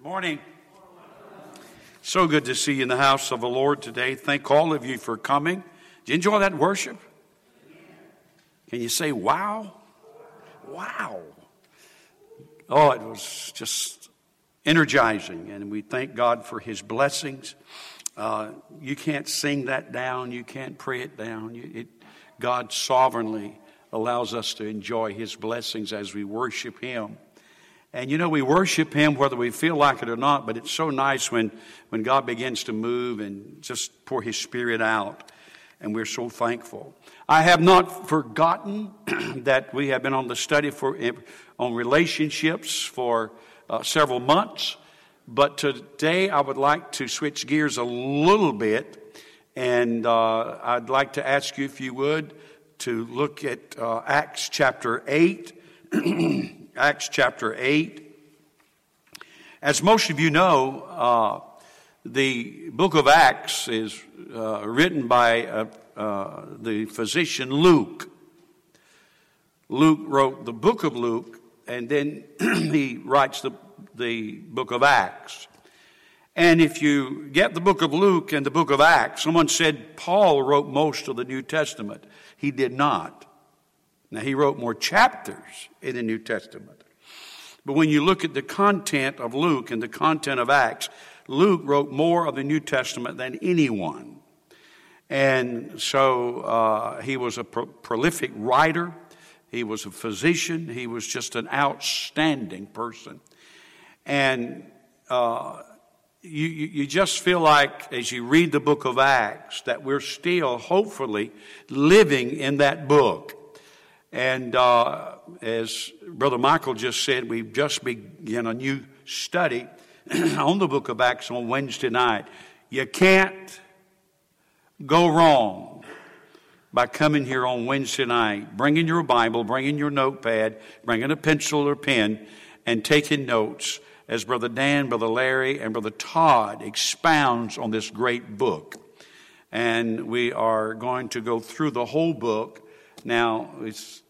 Good morning. So good to see you in the house of the Lord today. Thank all of you for coming. Did you enjoy that worship? Can you say wow? Wow. Oh, it was just energizing, and we thank God for His blessings. Uh, you can't sing that down, you can't pray it down. You, it, God sovereignly allows us to enjoy His blessings as we worship Him. And you know, we worship Him whether we feel like it or not, but it's so nice when, when God begins to move and just pour His Spirit out. And we're so thankful. I have not forgotten that we have been on the study for, on relationships for uh, several months. But today I would like to switch gears a little bit. And uh, I'd like to ask you, if you would, to look at uh, Acts chapter 8. Acts chapter 8. As most of you know, uh, the book of Acts is uh, written by uh, uh, the physician Luke. Luke wrote the book of Luke, and then he writes the, the book of Acts. And if you get the book of Luke and the book of Acts, someone said Paul wrote most of the New Testament. He did not. Now, he wrote more chapters in the New Testament. But when you look at the content of Luke and the content of Acts, Luke wrote more of the New Testament than anyone. And so uh, he was a pro- prolific writer, he was a physician, he was just an outstanding person. And uh, you, you just feel like, as you read the book of Acts, that we're still, hopefully, living in that book. And uh, as Brother Michael just said, we've just begun a new study on the book of Acts on Wednesday night. You can't go wrong by coming here on Wednesday night, bringing your Bible, bringing your notepad, bringing a pencil or pen, and taking notes as Brother Dan, Brother Larry, and Brother Todd expounds on this great book. And we are going to go through the whole book now,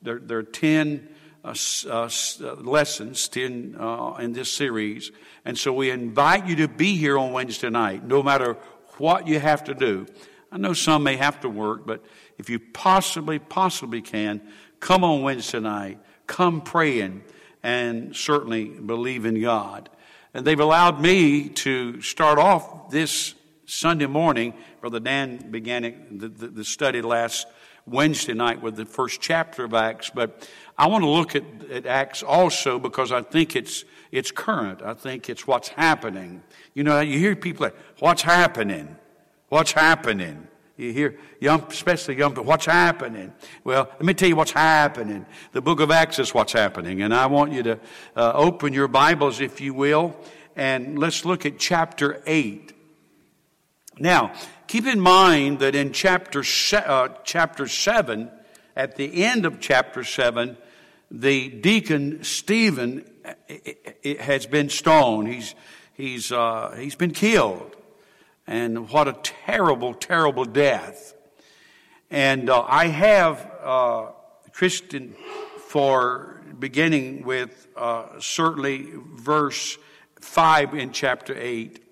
there, there, are 10 uh, uh, uh, lessons 10 uh, in this series. And so we invite you to be here on Wednesday night, no matter what you have to do. I know some may have to work, but if you possibly, possibly can, come on Wednesday night, come praying, and certainly believe in God. And they've allowed me to start off this Sunday morning. Brother Dan began the, the, the study last Wednesday night with the first chapter of Acts, but I want to look at, at Acts also because I think it's, it's current. I think it's what's happening. You know, you hear people like, what's happening? What's happening? You hear young, especially young people, what's happening? Well, let me tell you what's happening. The book of Acts is what's happening. And I want you to uh, open your Bibles, if you will, and let's look at chapter 8. Now, keep in mind that in chapter, uh, chapter 7, at the end of chapter 7, the deacon Stephen uh, has been stoned. He's, he's, uh, he's been killed. And what a terrible, terrible death. And uh, I have uh, Christian for beginning with uh, certainly verse 5 in chapter 8.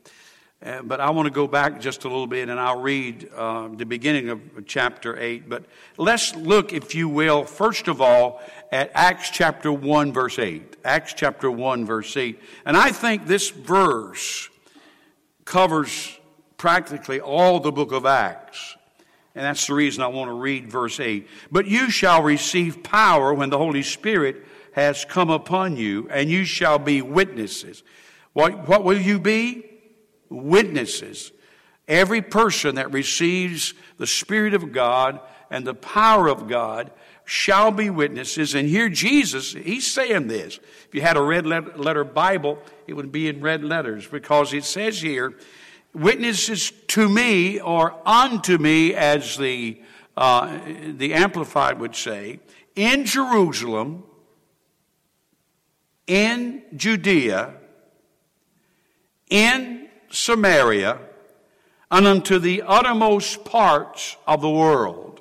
Uh, but I want to go back just a little bit and I'll read uh, the beginning of chapter 8. But let's look, if you will, first of all, at Acts chapter 1, verse 8. Acts chapter 1, verse 8. And I think this verse covers practically all the book of Acts. And that's the reason I want to read verse 8. But you shall receive power when the Holy Spirit has come upon you, and you shall be witnesses. What, what will you be? Witnesses. Every person that receives the Spirit of God and the power of God shall be witnesses. And here Jesus, he's saying this. If you had a red letter Bible, it would be in red letters because it says here, witnesses to me or unto me, as the, uh, the Amplified would say, in Jerusalem, in Judea, in Samaria, and unto the uttermost parts of the world.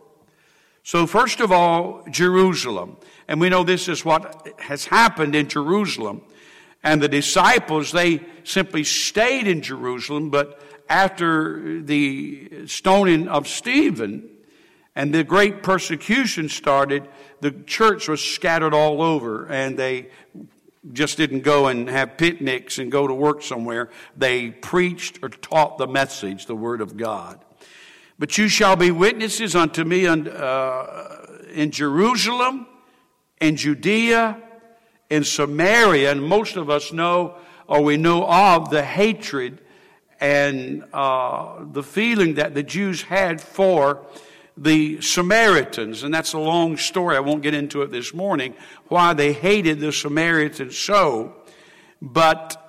So, first of all, Jerusalem. And we know this is what has happened in Jerusalem. And the disciples, they simply stayed in Jerusalem, but after the stoning of Stephen and the great persecution started, the church was scattered all over and they just didn't go and have picnics and go to work somewhere. They preached or taught the message, the Word of God. But you shall be witnesses unto me uh, in Jerusalem, in Judea, in Samaria, and most of us know or we know of the hatred and uh, the feeling that the Jews had for the Samaritans, and that's a long story. I won't get into it this morning, why they hated the Samaritans so. But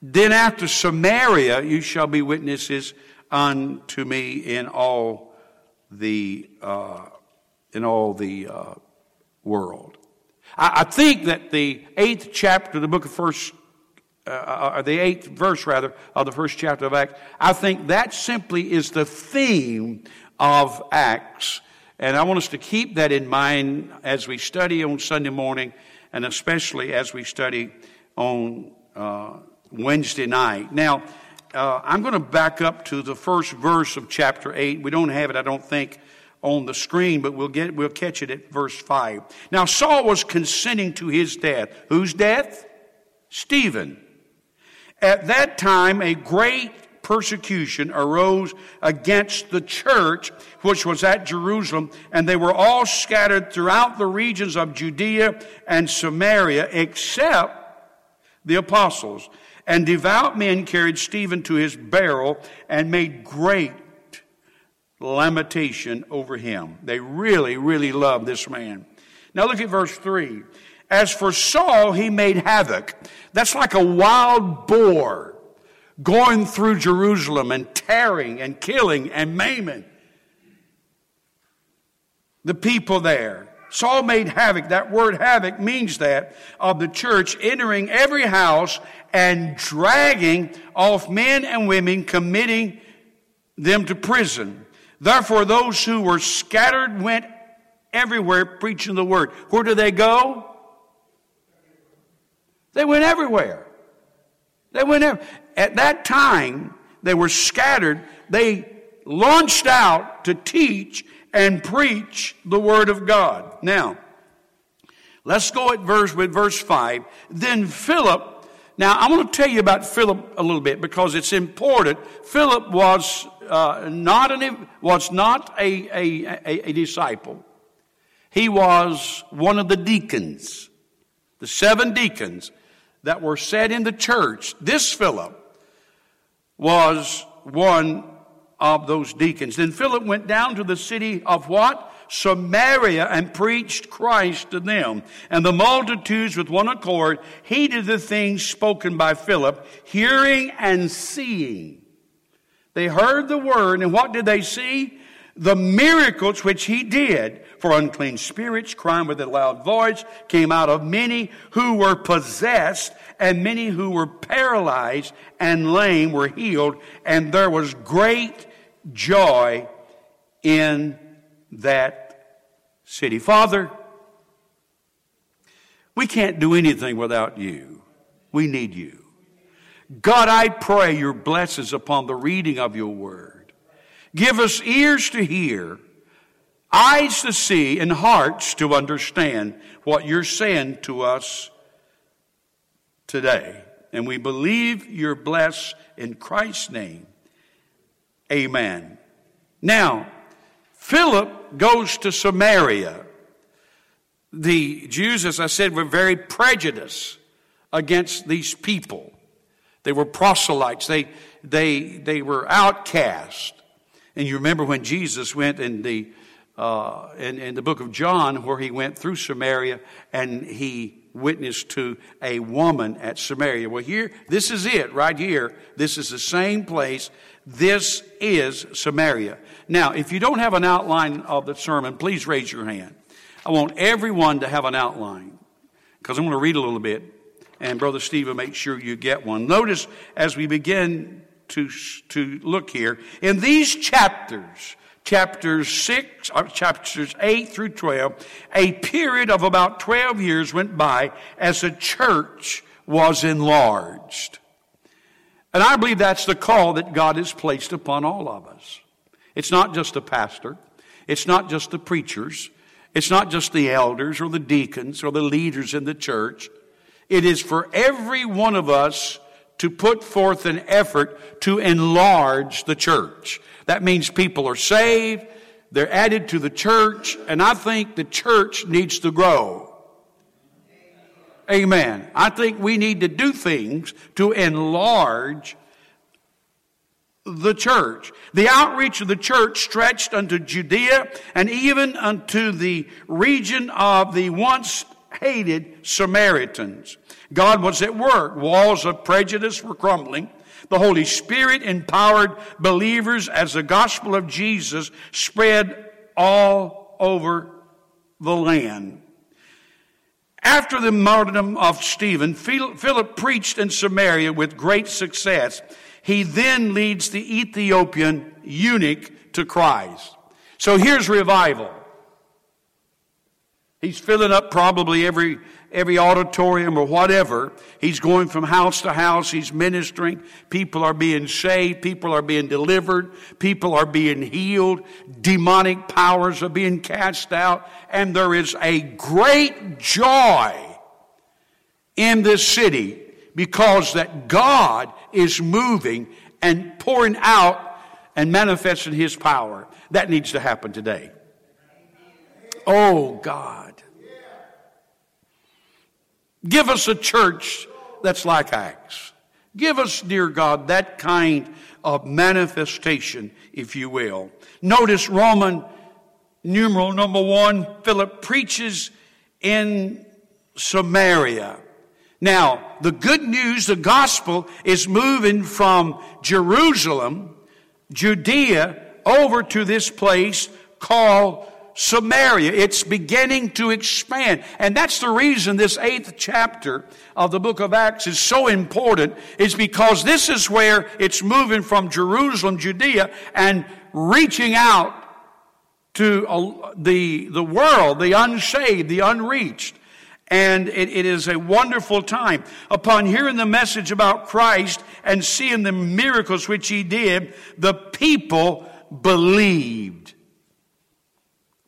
then after Samaria, you shall be witnesses unto me in all the, uh, in all the uh, world. I, I, think that the eighth chapter of the book of First, uh, uh, the eighth verse rather of the first chapter of Acts, I think that simply is the theme of Acts. And I want us to keep that in mind as we study on Sunday morning and especially as we study on uh, Wednesday night. Now, uh, I'm going to back up to the first verse of chapter 8. We don't have it, I don't think, on the screen, but we'll get we'll catch it at verse 5. Now Saul was consenting to his death. Whose death? Stephen. At that time a great persecution arose against the church which was at Jerusalem, and they were all scattered throughout the regions of Judea and Samaria, except the apostles. And devout men carried Stephen to his burial and made great lamentation over him. They really, really loved this man. Now look at verse 3. As for Saul, he made havoc. That's like a wild boar going through Jerusalem and tearing and killing and maiming the people there. Saul made havoc. That word havoc means that of the church entering every house and dragging off men and women, committing them to prison. Therefore, those who were scattered went everywhere preaching the word. Where do they go? They went everywhere. They went everywhere. At that time, they were scattered. They launched out to teach and preach the word of God. Now, let's go at verse with verse 5. Then Philip, now I want to tell you about Philip a little bit because it's important. Philip was uh, not an, was not a, a, a, a disciple. He was one of the deacons, the seven deacons that were set in the church. This Philip was one of those deacons. Then Philip went down to the city of what? Samaria and preached Christ to them. And the multitudes with one accord heeded the things spoken by Philip, hearing and seeing. They heard the word, and what did they see? The miracles which he did. For unclean spirits, crying with a loud voice, came out of many who were possessed, and many who were paralyzed and lame were healed, and there was great joy in that city. Father, we can't do anything without you. We need you. God, I pray your blessings upon the reading of your word. Give us ears to hear, eyes to see, and hearts to understand what you're saying to us today. And we believe you're blessed in Christ's name. Amen. Now, Philip goes to Samaria. The Jews, as I said, were very prejudiced against these people. They were proselytes. They, they, they were outcast. And you remember when Jesus went in the, uh, in, in the book of John, where he went through Samaria and he witnessed to a woman at Samaria. Well, here, this is it right here. This is the same place. This is Samaria. Now, if you don't have an outline of the sermon, please raise your hand. I want everyone to have an outline because I'm going to read a little bit, and Brother Steve will make sure you get one. Notice as we begin to, to look here, in these chapters, chapters 6, uh, chapters 8 through 12, a period of about 12 years went by as the church was enlarged. And I believe that's the call that God has placed upon all of us. It's not just the pastor. It's not just the preachers. It's not just the elders or the deacons or the leaders in the church. It is for every one of us to put forth an effort to enlarge the church. That means people are saved, they're added to the church, and I think the church needs to grow. Amen. I think we need to do things to enlarge the church. The outreach of the church stretched unto Judea and even unto the region of the once hated Samaritans. God was at work. Walls of prejudice were crumbling. The Holy Spirit empowered believers as the gospel of Jesus spread all over the land. After the martyrdom of Stephen, Philip preached in Samaria with great success. He then leads the Ethiopian eunuch to Christ. So here's revival. He's filling up probably every, every auditorium or whatever. He's going from house to house. He's ministering. People are being saved. People are being delivered. People are being healed. Demonic powers are being cast out. And there is a great joy in this city because that God is moving and pouring out and manifesting His power. That needs to happen today. Oh, God. Give us a church that's like Acts. Give us, dear God, that kind of manifestation, if you will. Notice Roman numeral number one, Philip preaches in Samaria. Now, the good news, the gospel is moving from Jerusalem, Judea, over to this place called Samaria. It's beginning to expand. And that's the reason this eighth chapter of the book of Acts is so important, is because this is where it's moving from Jerusalem, Judea, and reaching out to uh, the, the world, the unsaved, the unreached. And it, it is a wonderful time. Upon hearing the message about Christ and seeing the miracles which he did, the people believed.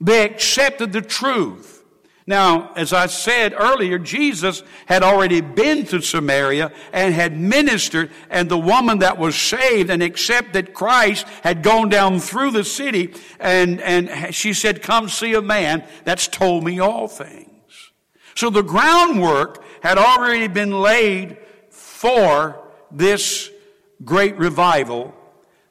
They accepted the truth. Now, as I said earlier, Jesus had already been to Samaria and had ministered, and the woman that was saved and accepted Christ had gone down through the city, and, and she said, Come see a man that's told me all things. So the groundwork had already been laid for this great revival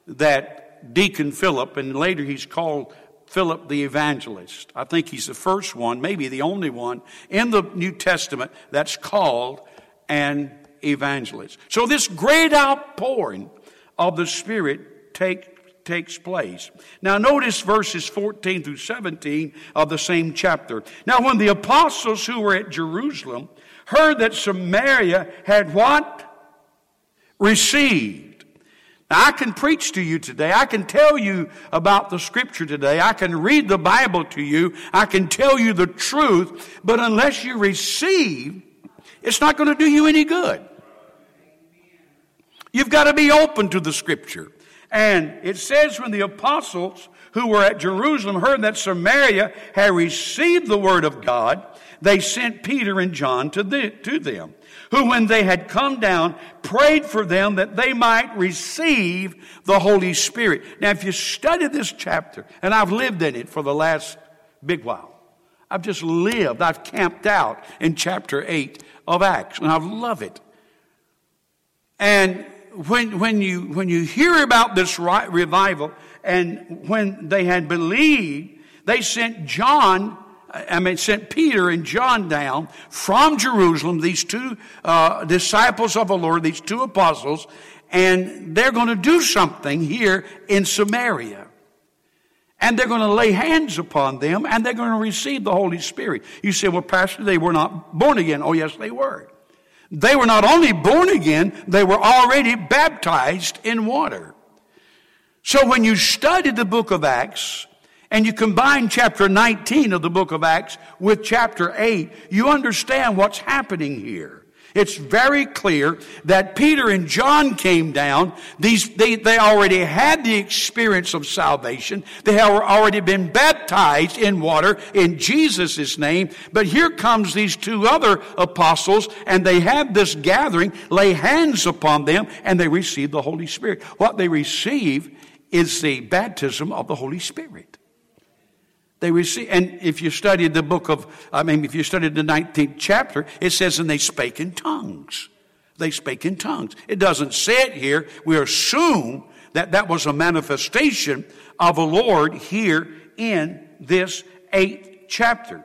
that Deacon Philip, and later he's called Philip the evangelist. I think he's the first one, maybe the only one in the New Testament that's called an evangelist. So this great outpouring of the Spirit take, takes place. Now notice verses 14 through 17 of the same chapter. Now when the apostles who were at Jerusalem heard that Samaria had what? Received now, I can preach to you today. I can tell you about the scripture today. I can read the Bible to you. I can tell you the truth. But unless you receive, it's not going to do you any good. You've got to be open to the scripture. And it says when the apostles who were at Jerusalem heard that Samaria had received the word of God, they sent Peter and John to, the, to them who, when they had come down, prayed for them that they might receive the Holy Spirit. Now, if you study this chapter, and I've lived in it for the last big while, I've just lived, I've camped out in chapter 8 of Acts, and I love it. And when, when, you, when you hear about this revival, and when they had believed, they sent John I mean, sent Peter and John down from Jerusalem, these two uh, disciples of the Lord, these two apostles, and they're going to do something here in Samaria. And they're going to lay hands upon them and they're going to receive the Holy Spirit. You say, well, Pastor, they were not born again. Oh, yes, they were. They were not only born again, they were already baptized in water. So when you study the book of Acts, and you combine chapter 19 of the book of Acts with chapter 8, you understand what's happening here. It's very clear that Peter and John came down. These, they, they already had the experience of salvation. They had already been baptized in water in Jesus' name. But here comes these two other apostles and they have this gathering, lay hands upon them, and they receive the Holy Spirit. What they receive is the baptism of the Holy Spirit. They receive, and if you studied the book of, I mean, if you studied the 19th chapter, it says, and they spake in tongues. They spake in tongues. It doesn't say it here. We assume that that was a manifestation of a Lord here in this eighth chapter.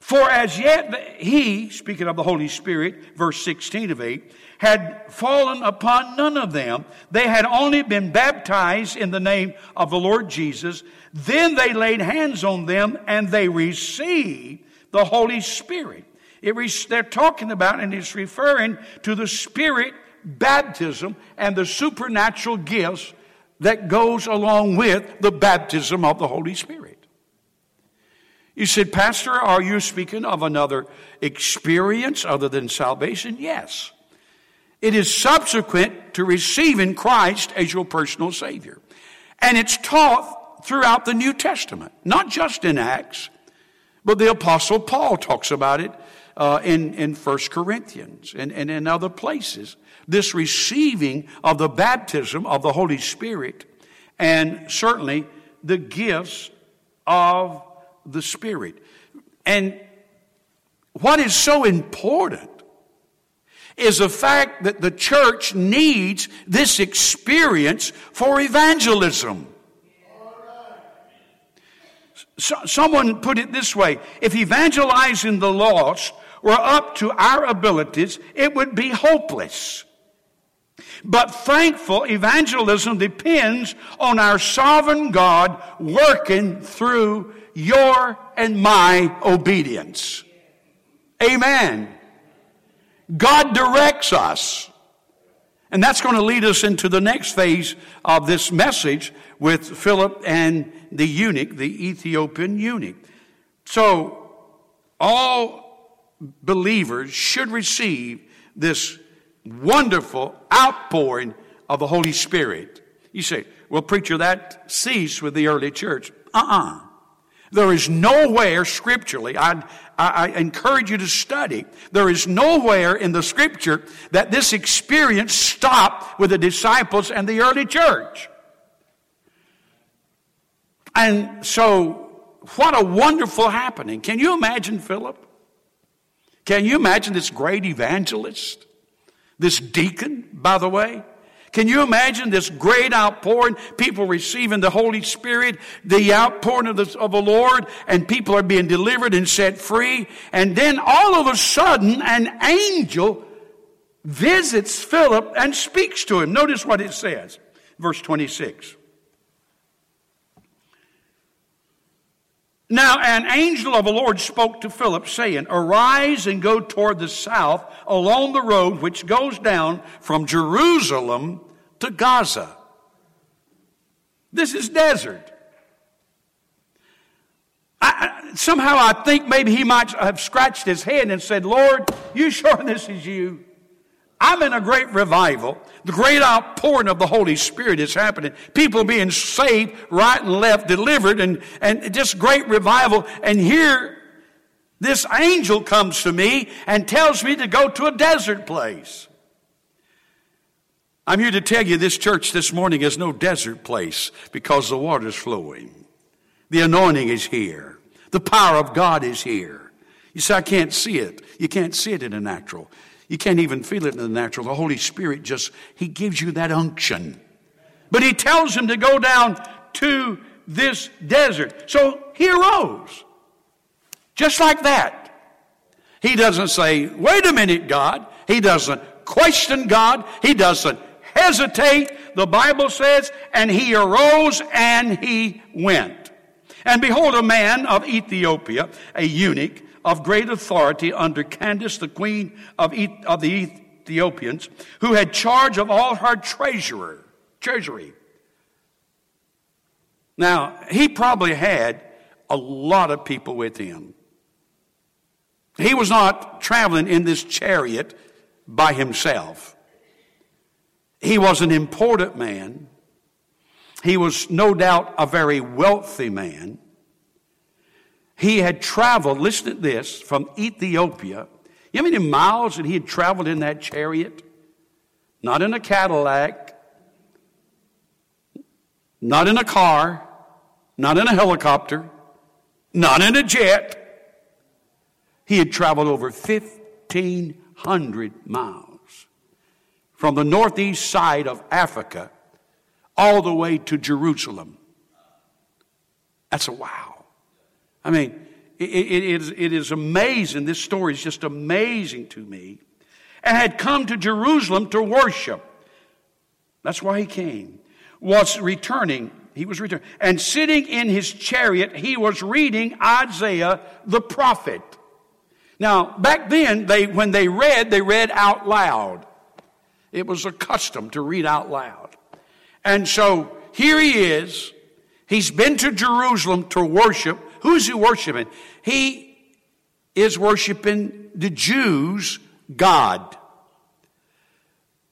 For as yet he, speaking of the Holy Spirit, verse 16 of 8, had fallen upon none of them. They had only been baptized in the name of the Lord Jesus. Then they laid hands on them and they received the Holy Spirit. It, they're talking about, and it's referring to the Spirit baptism and the supernatural gifts that goes along with the baptism of the Holy Spirit. You said, Pastor, are you speaking of another experience other than salvation? Yes. It is subsequent to receiving Christ as your personal Savior. And it's taught throughout the New Testament, not just in Acts, but the Apostle Paul talks about it uh, in, in 1 Corinthians and, and in other places. This receiving of the baptism of the Holy Spirit and certainly the gifts of the Spirit. And what is so important is the fact that the church needs this experience for evangelism. So, someone put it this way if evangelizing the lost were up to our abilities, it would be hopeless. But thankful evangelism depends on our sovereign God working through your and my obedience. Amen. God directs us. And that's going to lead us into the next phase of this message with Philip and the eunuch, the Ethiopian eunuch. So, all believers should receive this wonderful outpouring of the Holy Spirit. You say, well, preacher, that ceased with the early church. Uh uh-uh. uh There is nowhere scripturally, I, I, encourage you to study, there is nowhere in the scripture that this experience stopped with the disciples and the early church. And so, what a wonderful happening. Can you imagine Philip? Can you imagine this great evangelist? This deacon, by the way? Can you imagine this great outpouring? People receiving the Holy Spirit, the outpouring of the, of the Lord, and people are being delivered and set free. And then all of a sudden, an angel visits Philip and speaks to him. Notice what it says. Verse 26. Now an angel of the Lord spoke to Philip, saying, Arise and go toward the south along the road which goes down from Jerusalem to Gaza. This is desert. I, somehow I think maybe he might have scratched his head and said, Lord, you sure this is you? I'm in a great revival. The great outpouring of the Holy Spirit is happening. People being saved right and left, delivered, and, and just great revival. And here, this angel comes to me and tells me to go to a desert place. I'm here to tell you this church this morning is no desert place because the water's flowing. The anointing is here. The power of God is here. You say, I can't see it. You can't see it in the natural. You can't even feel it in the natural. The Holy Spirit just, He gives you that unction. But He tells him to go down to this desert. So he arose. Just like that. He doesn't say, wait a minute, God. He doesn't question God. He doesn't hesitate. The Bible says, and he arose and he went. And behold, a man of Ethiopia, a eunuch, of great authority under Candace, the queen of, of the Ethiopians, who had charge of all her treasurer, treasury. Now, he probably had a lot of people with him. He was not traveling in this chariot by himself. He was an important man. He was no doubt a very wealthy man. He had traveled, listen to this, from Ethiopia. You know how many miles that he had traveled in that chariot? Not in a Cadillac, not in a car, not in a helicopter, not in a jet. He had traveled over 1,500 miles from the northeast side of Africa all the way to Jerusalem. That's a wow. I mean, it, it, is, it is amazing. This story is just amazing to me. And had come to Jerusalem to worship. That's why he came. Was returning. He was returning. And sitting in his chariot, he was reading Isaiah the prophet. Now, back then, they, when they read, they read out loud. It was a custom to read out loud. And so here he is. He's been to Jerusalem to worship. Who's he worshiping? He is worshiping the Jews' God.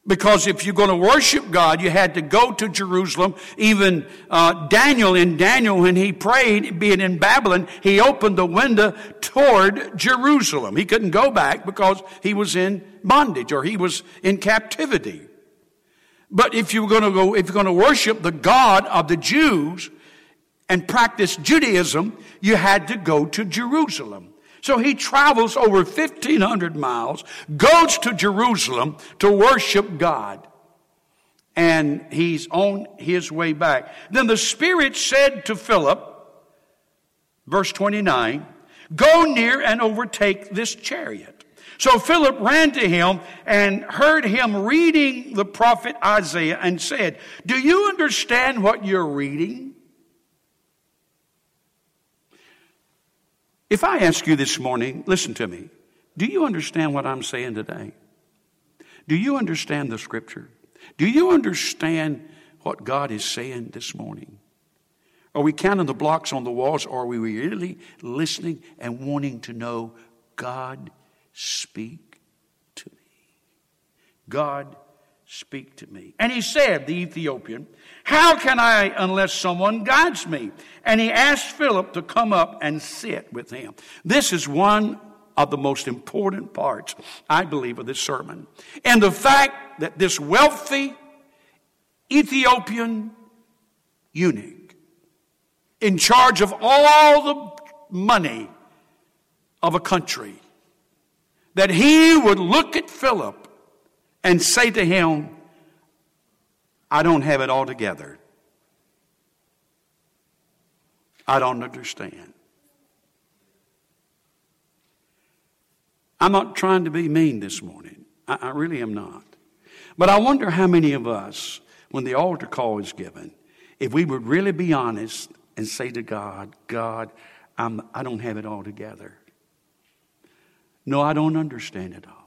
Because if you're going to worship God, you had to go to Jerusalem. Even uh, Daniel, in Daniel, when he prayed, being in Babylon, he opened the window toward Jerusalem. He couldn't go back because he was in bondage or he was in captivity. But if you're going to go, if you're going to worship the God of the Jews and practice Judaism, you had to go to Jerusalem. So he travels over 1,500 miles, goes to Jerusalem to worship God. And he's on his way back. Then the Spirit said to Philip, verse 29, Go near and overtake this chariot. So Philip ran to him and heard him reading the prophet Isaiah and said, Do you understand what you're reading? If I ask you this morning, listen to me. Do you understand what I'm saying today? Do you understand the scripture? Do you understand what God is saying this morning? Are we counting the blocks on the walls or are we really listening and wanting to know God speak to me? God speak to me. And he said, the Ethiopian, how can I unless someone guides me? And he asked Philip to come up and sit with him. This is one of the most important parts, I believe, of this sermon. And the fact that this wealthy Ethiopian eunuch, in charge of all the money of a country, that he would look at Philip and say to him, I don't have it all together. I don't understand. I'm not trying to be mean this morning. I, I, really am not. But I wonder how many of us, when the altar call is given, if we would really be honest and say to God, God, I'm, I don't have it all together. No, I don't understand it all.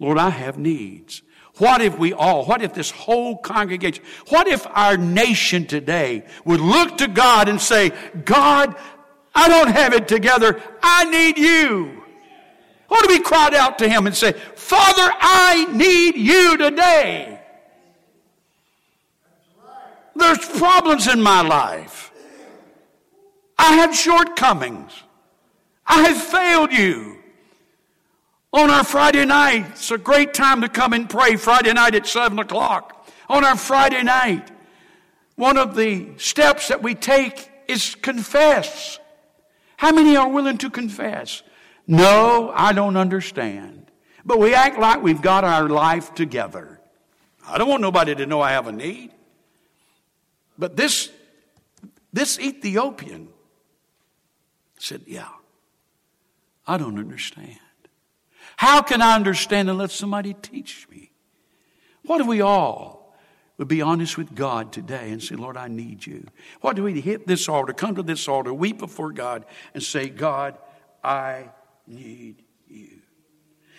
Lord, I have needs. What if we all, what if this whole congregation, what if our nation today would look to God and say, God, I don't have it together. I need you. What if we cried out to Him and say, Father, I need you today? There's problems in my life. I have shortcomings. I have failed you on our Friday night. It's a great time to come and pray Friday night at 7 o'clock. On our Friday night, one of the steps that we take is confess. How many are willing to confess? No, I don't understand. But we act like we've got our life together. I don't want nobody to know I have a need. But this, this Ethiopian said, Yeah, I don't understand. How can I understand unless somebody teach me? What if we all would be honest with God today and say, Lord, I need you? What do we hit this altar, come to this altar, weep before God, and say, God, I need you?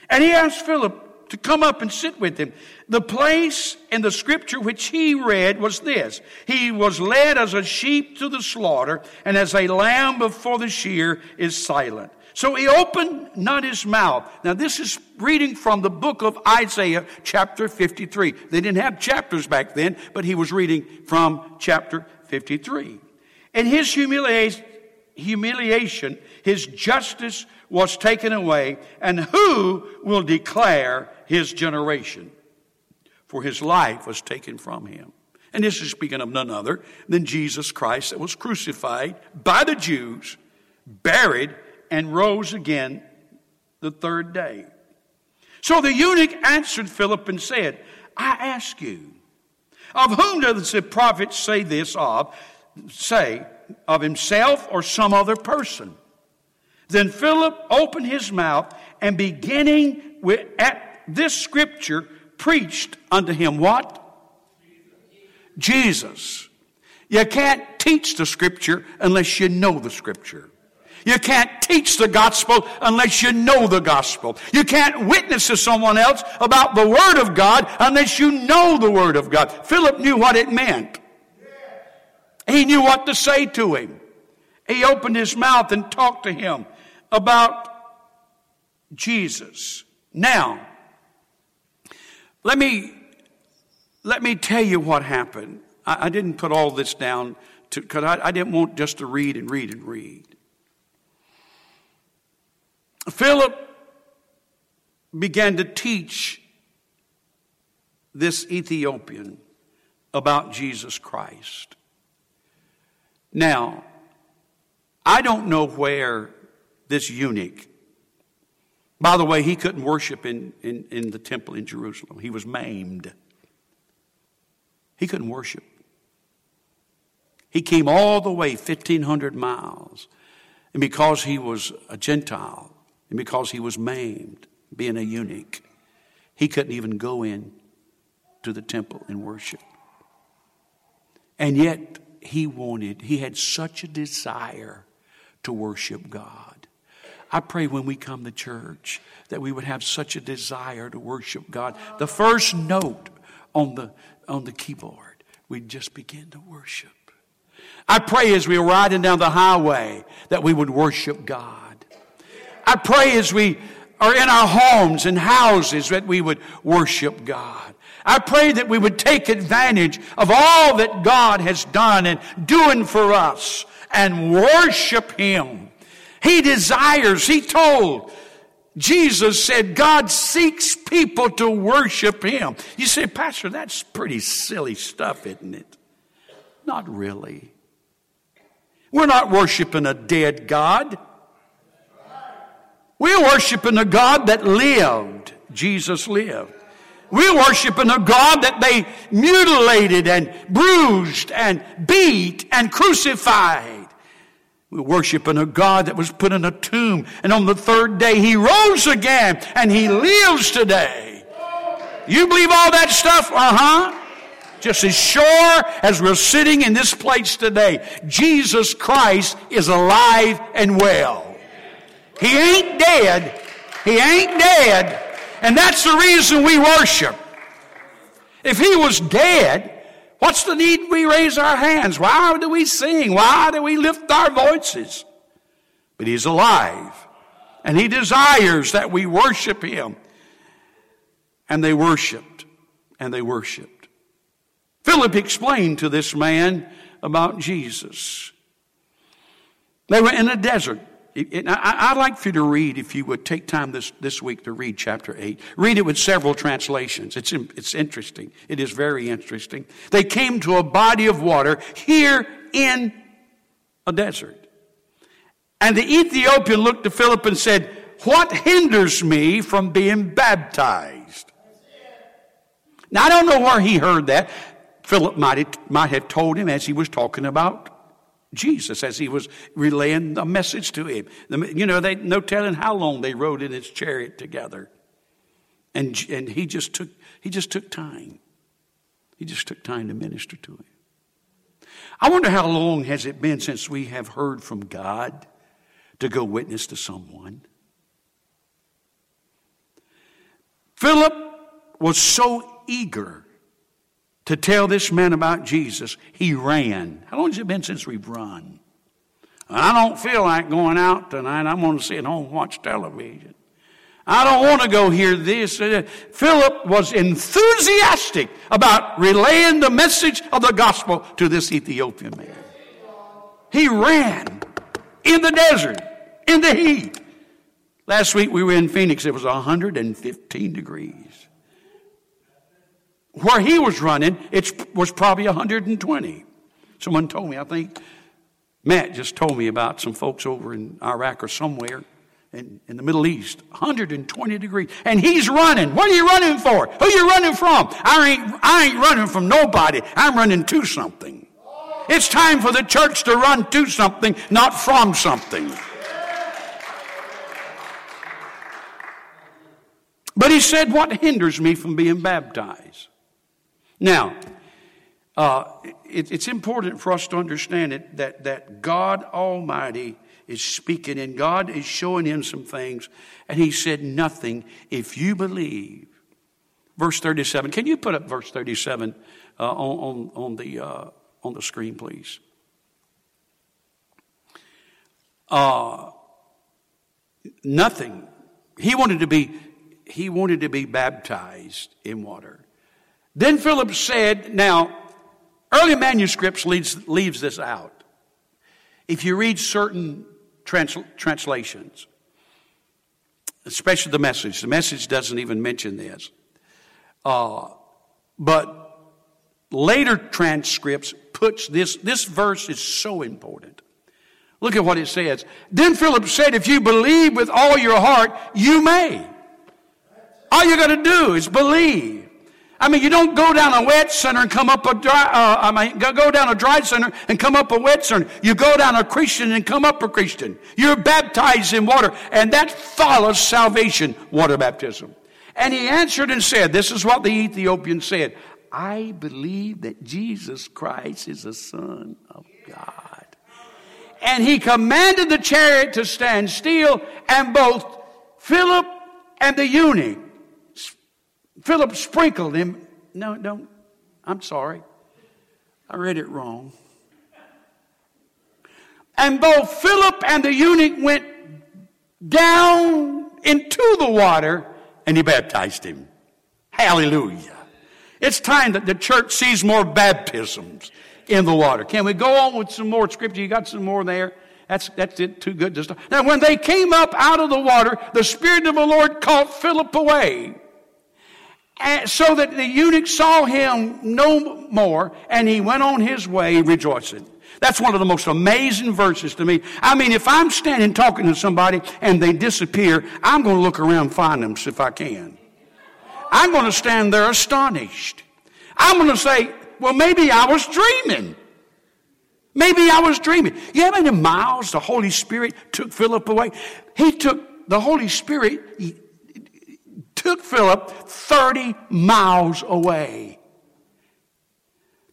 And he asked Philip to come up and sit with him. The place in the scripture which he read was this. He was led as a sheep to the slaughter, and as a lamb before the shear is silent So he opened not his mouth. Now, this is reading from the book of Isaiah, chapter 53. They didn't have chapters back then, but he was reading from chapter 53. And his humiliation, humiliation, his justice was taken away, and who will declare his generation? For his life was taken from him. And this is speaking of none other than Jesus Christ that was crucified by the Jews, buried, and rose again the third day. So the eunuch answered Philip and said, I ask you, of whom does the prophet say this of? Say, of himself or some other person? Then Philip opened his mouth and beginning with, at this scripture preached unto him what? Jesus. You can't teach the scripture unless you know the scripture. You can't teach the gospel unless you know the gospel. You can't witness to someone else about the word of God unless you know the word of God. Philip knew what it meant. He knew what to say to him. He opened his mouth and talked to him about Jesus. Now, let me let me tell you what happened. I, I didn't put all this down because I, I didn't want just to read and read and read. Philip began to teach this Ethiopian about Jesus Christ. Now, I don't know where this eunuch, by the way, he couldn't worship in, in, in the temple in Jerusalem. He was maimed. He couldn't worship. He came all the way 1,500 miles. And because he was a Gentile, and because he was maimed, being a eunuch, he couldn't even go in to the temple and worship. And yet, he wanted, he had such a desire to worship God. I pray when we come to church that we would have such a desire to worship God. The first note on the on the keyboard, we'd just begin to worship. I pray as we are riding down the highway that we would worship God. I pray as we are in our homes and houses that we would worship God. I pray that we would take advantage of all that God has done and doing for us and worship Him. He desires, He told Jesus said God seeks people to worship Him. You say, Pastor, that's pretty silly stuff, isn't it? Not really. We're not worshiping a dead God. We're worshiping a God that lived. Jesus lived. We're worshiping a God that they mutilated and bruised and beat and crucified. We're worshiping a God that was put in a tomb, and on the third day he rose again, and he lives today. You believe all that stuff? Uh huh. Just as sure as we're sitting in this place today, Jesus Christ is alive and well. He ain't dead. He ain't dead. And that's the reason we worship. If he was dead, What's the need we raise our hands? Why do we sing? Why do we lift our voices? But He's alive. And He desires that we worship Him. And they worshiped. And they worshiped. Philip explained to this man about Jesus. They were in a desert. I'd like for you to read, if you would take time this, this week to read chapter 8. Read it with several translations. It's, it's interesting. It is very interesting. They came to a body of water here in a desert. And the Ethiopian looked to Philip and said, What hinders me from being baptized? Now, I don't know where he heard that. Philip might have, might have told him as he was talking about Jesus as he was relaying a message to him. You know, they no telling how long they rode in his chariot together. And, and he just took he just took time. He just took time to minister to him. I wonder how long has it been since we have heard from God to go witness to someone? Philip was so eager to tell this man about Jesus, he ran. How long has it been since we've run? I don't feel like going out tonight. I'm going to sit home and watch television. I don't want to go hear this. Uh, Philip was enthusiastic about relaying the message of the gospel to this Ethiopian man. He ran in the desert, in the heat. Last week we were in Phoenix. It was 115 degrees. Where he was running, it was probably 120. Someone told me, I think Matt just told me about some folks over in Iraq or somewhere in, in the Middle East, 120 degrees. And he's running. What are you running for? Who are you running from? I ain't, I ain't running from nobody. I'm running to something. It's time for the church to run to something, not from something. But he said, What hinders me from being baptized? Now, uh, it, it's important for us to understand it, that, that God Almighty is speaking and God is showing him some things. And he said, Nothing if you believe. Verse 37. Can you put up verse 37 uh, on, on, on, the, uh, on the screen, please? Uh, nothing. He wanted to be he wanted to be baptized in water. Then Philip said, now, early manuscripts leaves, leaves this out. If you read certain trans, translations, especially the message, the message doesn't even mention this. Uh, but later transcripts puts this, this verse is so important. Look at what it says. Then Philip said, if you believe with all your heart, you may. All you got to do is believe. I mean, you don't go down a wet center and come up a dry, uh, I mean, go down a dry center and come up a wet center. You go down a Christian and come up a Christian. You're baptized in water, and that follows salvation, water baptism. And he answered and said, This is what the Ethiopian said I believe that Jesus Christ is the Son of God. And he commanded the chariot to stand still, and both Philip and the eunuch Philip sprinkled him. No, don't. I'm sorry. I read it wrong. And both Philip and the eunuch went down into the water and he baptized him. Hallelujah. It's time that the church sees more baptisms in the water. Can we go on with some more scripture? You got some more there? That's, that's it, too good to stop. Now, when they came up out of the water, the Spirit of the Lord caught Philip away so that the eunuch saw him no more, and he went on his way rejoicing. That's one of the most amazing verses to me. I mean, if I'm standing talking to somebody and they disappear, I'm going to look around and find them if I can. I'm going to stand there astonished. I'm going to say, well, maybe I was dreaming. Maybe I was dreaming. You know how many miles the Holy Spirit took Philip away? He took the Holy Spirit, took Philip 30 miles away.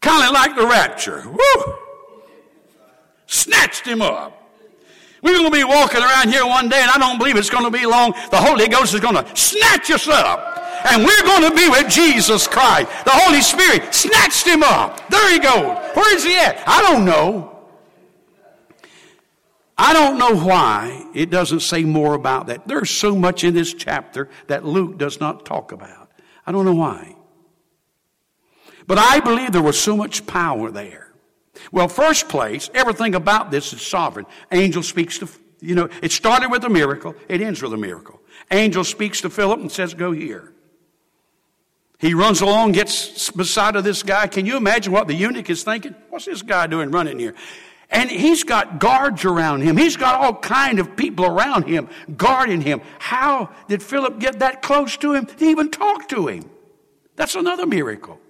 Kind of like the rapture. Woo! Snatched him up. We're going to be walking around here one day, and I don't believe it's going to be long. The Holy Ghost is going to snatch us up. And we're going to be with Jesus Christ. The Holy Spirit snatched him up. There he goes. Where is he at? I don't know. I don't know why it doesn't say more about that. There's so much in this chapter that Luke does not talk about. I don't know why. But I believe there was so much power there. Well, first place, everything about this is sovereign. Angel speaks to, you know, it started with a miracle, it ends with a miracle. Angel speaks to Philip and says, Go here. He runs along, gets beside of this guy. Can you imagine what the eunuch is thinking? What's this guy doing running here? And he's got guards around him. He's got all kind of people around him guarding him. How did Philip get that close to him to even talk to him? That's another miracle.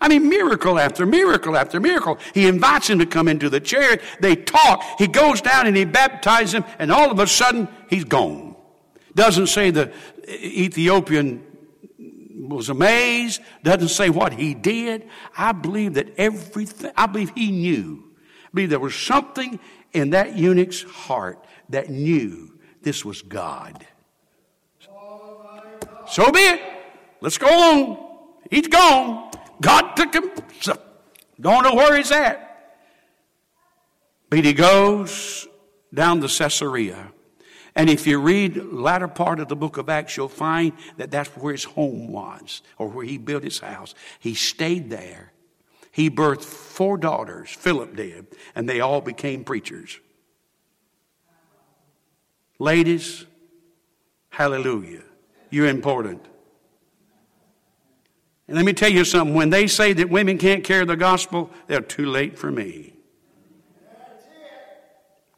I mean, miracle after miracle after miracle. He invites him to come into the chariot. They talk. He goes down and he baptizes him, and all of a sudden, he's gone. Doesn't say the Ethiopian was amazed. Doesn't say what he did. I believe that everything, I believe he knew believe there was something in that eunuch's heart that knew this was God. So be it. Let's go on. He's gone. God took him. Don't know where he's at. But he goes down to Caesarea. And if you read the latter part of the book of Acts, you'll find that that's where his home was, or where he built his house. He stayed there. He birthed four daughters, Philip did, and they all became preachers. Ladies, hallelujah. You're important. And let me tell you something when they say that women can't carry the gospel, they're too late for me.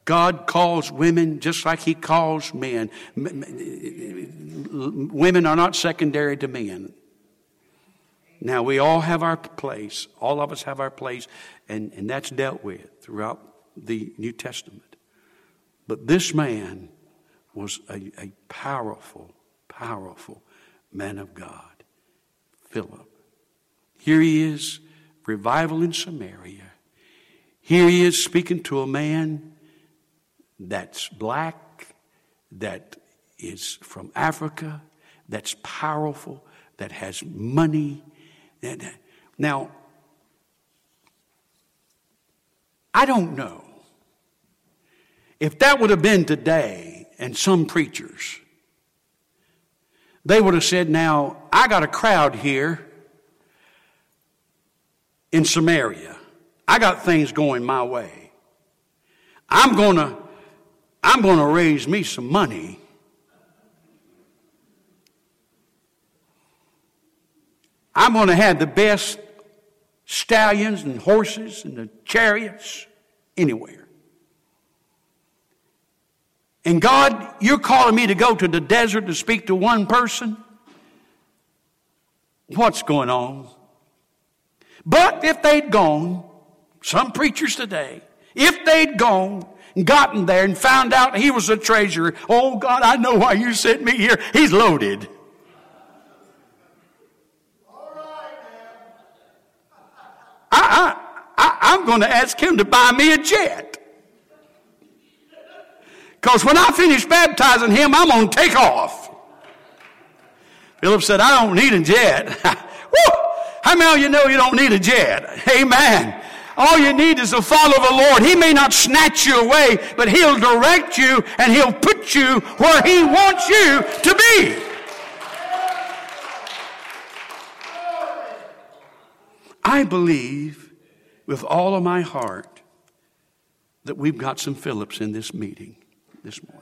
God calls women just like He calls men. Women are not secondary to men. Now, we all have our place. All of us have our place, and, and that's dealt with throughout the New Testament. But this man was a, a powerful, powerful man of God, Philip. Here he is, revival in Samaria. Here he is speaking to a man that's black, that is from Africa, that's powerful, that has money. Now, I don't know if that would have been today and some preachers, they would have said, Now, I got a crowd here in Samaria. I got things going my way. I'm going to I'm going to raise me some money. I'm going to have the best stallions and horses and the chariots anywhere. And God, you're calling me to go to the desert to speak to one person? What's going on? But if they'd gone, some preachers today, if they'd gone and gotten there and found out he was a treasurer, oh God, I know why you sent me here. He's loaded. I, I, I, am going to ask him to buy me a jet. Because when I finish baptizing him, I'm going to take off. Philip said, I don't need a jet. How many of you know you don't need a jet? Amen. All you need is to follow the Lord. He may not snatch you away, but He'll direct you and He'll put you where He wants you to be. I believe with all of my heart that we've got some Phillips in this meeting this morning.